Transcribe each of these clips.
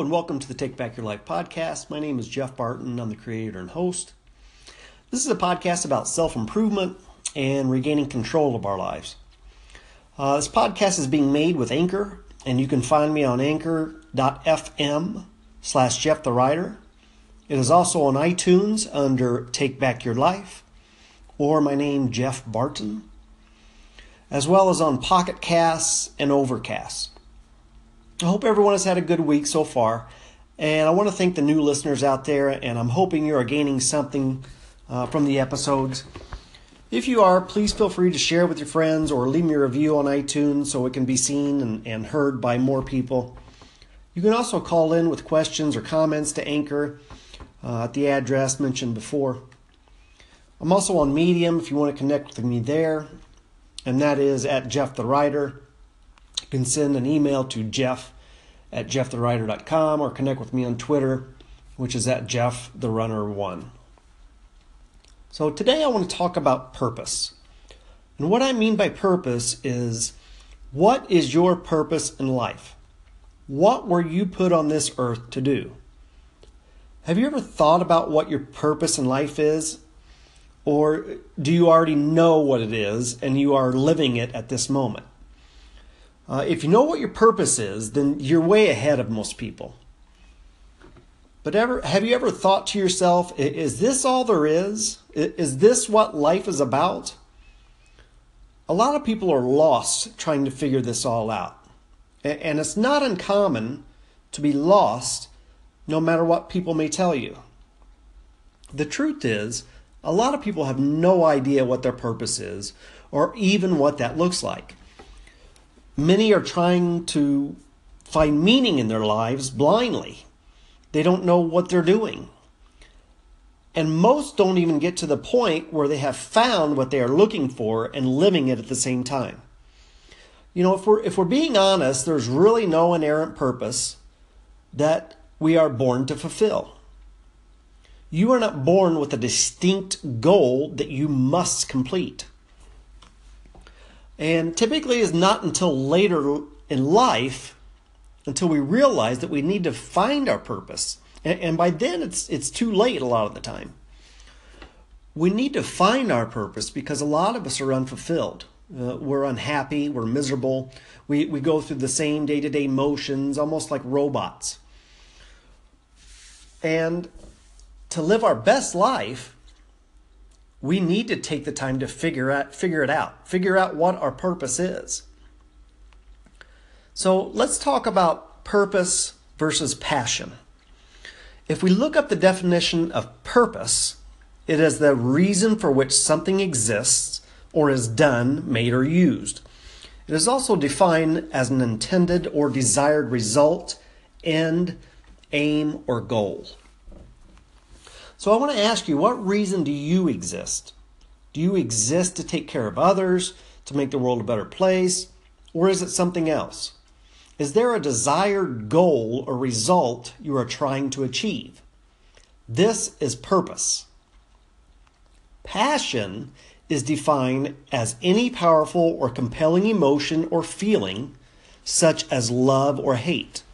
And welcome to the Take Back Your Life podcast. My name is Jeff Barton. I'm the creator and host. This is a podcast about self improvement and regaining control of our lives. Uh, this podcast is being made with Anchor, and you can find me on anchor.fm slash Jeff the Writer. It is also on iTunes under Take Back Your Life or my name, Jeff Barton, as well as on Pocket Casts and Overcast. I hope everyone has had a good week so far. And I want to thank the new listeners out there, and I'm hoping you are gaining something uh, from the episodes. If you are, please feel free to share with your friends or leave me a review on iTunes so it can be seen and, and heard by more people. You can also call in with questions or comments to Anchor uh, at the address mentioned before. I'm also on Medium if you want to connect with me there, and that is at Jeff the Writer. You can send an email to jeff at jeffthewriter.com or connect with me on Twitter, which is at Jeff the Runner One. So today I want to talk about purpose. And what I mean by purpose is what is your purpose in life? What were you put on this earth to do? Have you ever thought about what your purpose in life is? Or do you already know what it is and you are living it at this moment? Uh, if you know what your purpose is, then you're way ahead of most people. But ever have you ever thought to yourself, is this all there is? Is this what life is about? A lot of people are lost trying to figure this all out. And it's not uncommon to be lost no matter what people may tell you. The truth is, a lot of people have no idea what their purpose is or even what that looks like. Many are trying to find meaning in their lives blindly. They don't know what they're doing. And most don't even get to the point where they have found what they are looking for and living it at the same time. You know, if we're if we're being honest, there's really no inerrant purpose that we are born to fulfill. You are not born with a distinct goal that you must complete. And typically is not until later in life until we realize that we need to find our purpose. And, and by then it's it's too late a lot of the time. We need to find our purpose because a lot of us are unfulfilled. Uh, we're unhappy, we're miserable. We we go through the same day-to-day motions almost like robots. And to live our best life, we need to take the time to figure out figure it out figure out what our purpose is. So let's talk about purpose versus passion. If we look up the definition of purpose it is the reason for which something exists or is done made or used. It is also defined as an intended or desired result end aim or goal so I want to ask you, what reason do you exist? Do you exist to take care of others, to make the world a better place, or is it something else? Is there a desired goal or result you are trying to achieve? This is purpose. Passion is defined as any powerful or compelling emotion or feeling, such as love or hate.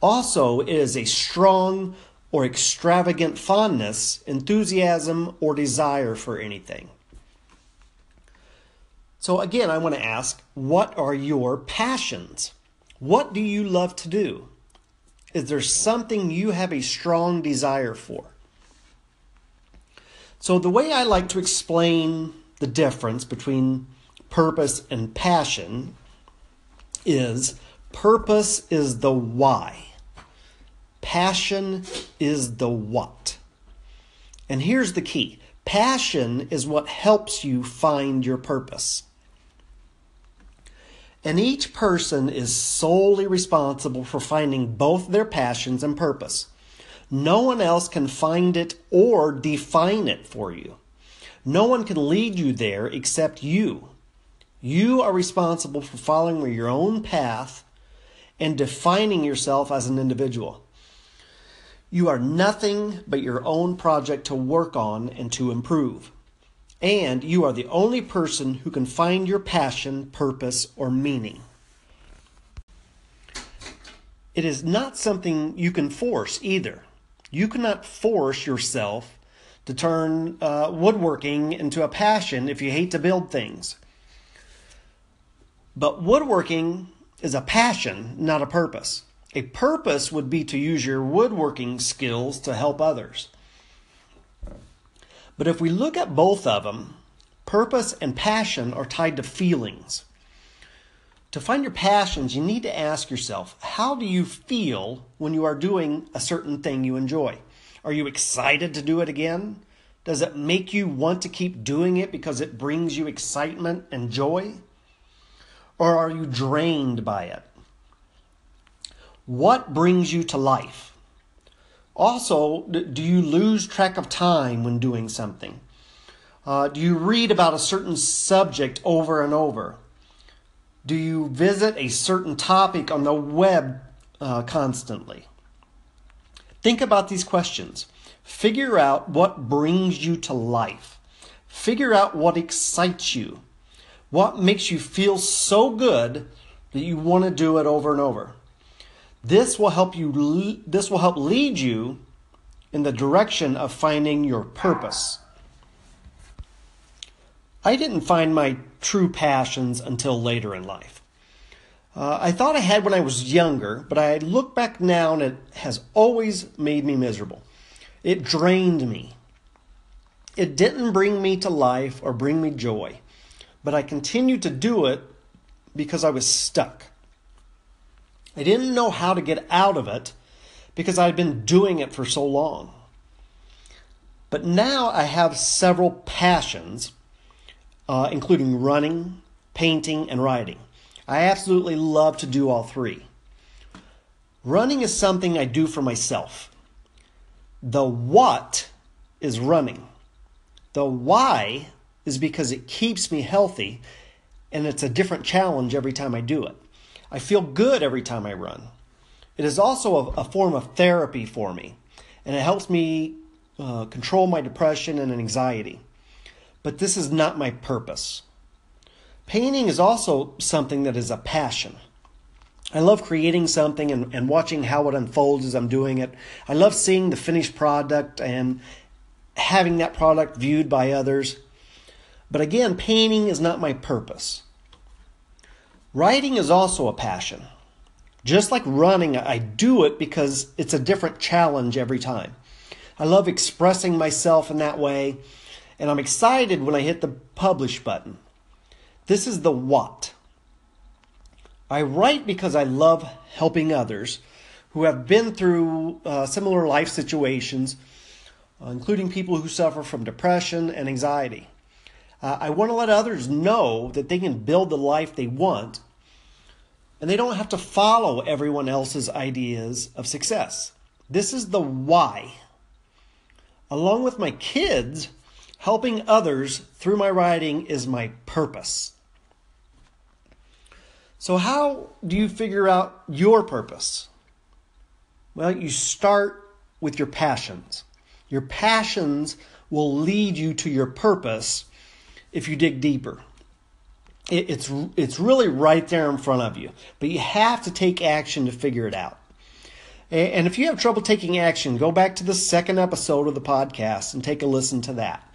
Also, it is a strong, or extravagant fondness, enthusiasm, or desire for anything. So, again, I want to ask what are your passions? What do you love to do? Is there something you have a strong desire for? So, the way I like to explain the difference between purpose and passion is purpose is the why. Passion is the what. And here's the key passion is what helps you find your purpose. And each person is solely responsible for finding both their passions and purpose. No one else can find it or define it for you. No one can lead you there except you. You are responsible for following your own path and defining yourself as an individual. You are nothing but your own project to work on and to improve. And you are the only person who can find your passion, purpose, or meaning. it is not something you can force either. You cannot force yourself to turn uh, woodworking into a passion if you hate to build things. But woodworking is a passion, not a purpose. A purpose would be to use your woodworking skills to help others. But if we look at both of them, purpose and passion are tied to feelings. To find your passions, you need to ask yourself how do you feel when you are doing a certain thing you enjoy? Are you excited to do it again? Does it make you want to keep doing it because it brings you excitement and joy? Or are you drained by it? What brings you to life? Also, do you lose track of time when doing something? Uh, do you read about a certain subject over and over? Do you visit a certain topic on the web uh, constantly? Think about these questions. Figure out what brings you to life. Figure out what excites you. What makes you feel so good that you want to do it over and over. This will help you this will help lead you in the direction of finding your purpose. I didn't find my true passions until later in life. Uh, I thought I had when I was younger, but I look back now and it has always made me miserable. It drained me. It didn't bring me to life or bring me joy, but I continued to do it because I was stuck. I didn't know how to get out of it because I'd been doing it for so long. But now I have several passions, uh, including running, painting, and writing. I absolutely love to do all three. Running is something I do for myself. The what is running. The why is because it keeps me healthy and it's a different challenge every time I do it. I feel good every time I run. It is also a, a form of therapy for me, and it helps me uh, control my depression and anxiety. But this is not my purpose. Painting is also something that is a passion. I love creating something and, and watching how it unfolds as I'm doing it. I love seeing the finished product and having that product viewed by others. But again, painting is not my purpose. Writing is also a passion. Just like running, I do it because it's a different challenge every time. I love expressing myself in that way, and I'm excited when I hit the publish button. This is the what. I write because I love helping others who have been through uh, similar life situations, uh, including people who suffer from depression and anxiety. Uh, I want to let others know that they can build the life they want and they don't have to follow everyone else's ideas of success. This is the why. Along with my kids, helping others through my writing is my purpose. So, how do you figure out your purpose? Well, you start with your passions. Your passions will lead you to your purpose if you dig deeper. It's, it's really right there in front of you, but you have to take action to figure it out. And if you have trouble taking action, go back to the second episode of the podcast and take a listen to that.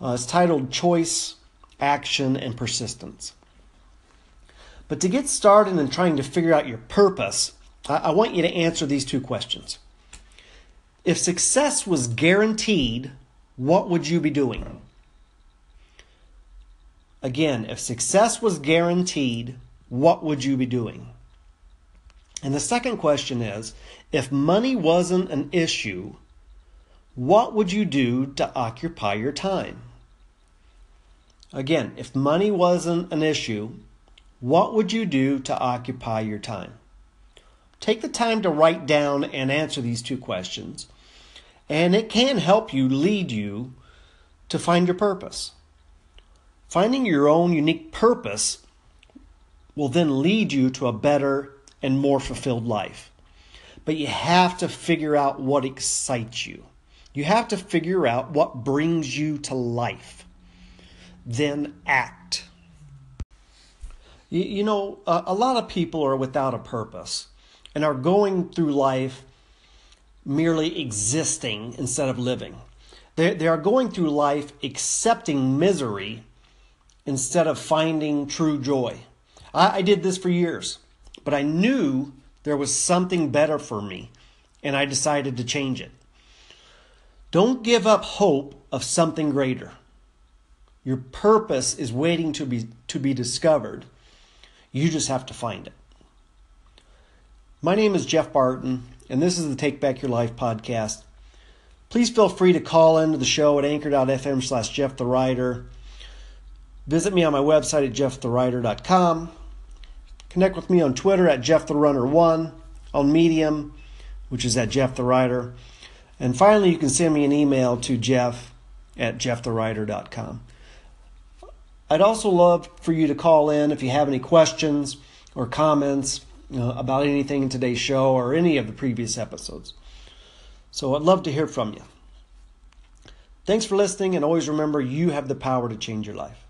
Uh, it's titled Choice, Action, and Persistence. But to get started in trying to figure out your purpose, I, I want you to answer these two questions. If success was guaranteed, what would you be doing? Again, if success was guaranteed, what would you be doing? And the second question is if money wasn't an issue, what would you do to occupy your time? Again, if money wasn't an issue, what would you do to occupy your time? Take the time to write down and answer these two questions, and it can help you lead you to find your purpose. Finding your own unique purpose will then lead you to a better and more fulfilled life. But you have to figure out what excites you. You have to figure out what brings you to life. Then act. You, you know, a, a lot of people are without a purpose. and are going through life merely existing instead of living. They, they are going through life accepting misery instead of finding true joy. I, I did this for years, but I knew there was something better for me, and I decided to change it. Don't give up hope of something greater. Your purpose is waiting to be, to be discovered. You just have to find it. My name is Jeff Barton, and this is the Take Back Your Life podcast. Please feel free to call into the show at anchor.fm slash Jeff the Writer. Visit me on my website at jeffthewriter.com. Connect with me on Twitter at Jeff the Runner One, on Medium, which is at Jeff. And finally, you can send me an email to Jeff at jeffthewriter.com. I'd also love for you to call in if you have any questions or comments about anything in today's show or any of the previous episodes. So I'd love to hear from you. Thanks for listening, and always remember you have the power to change your life.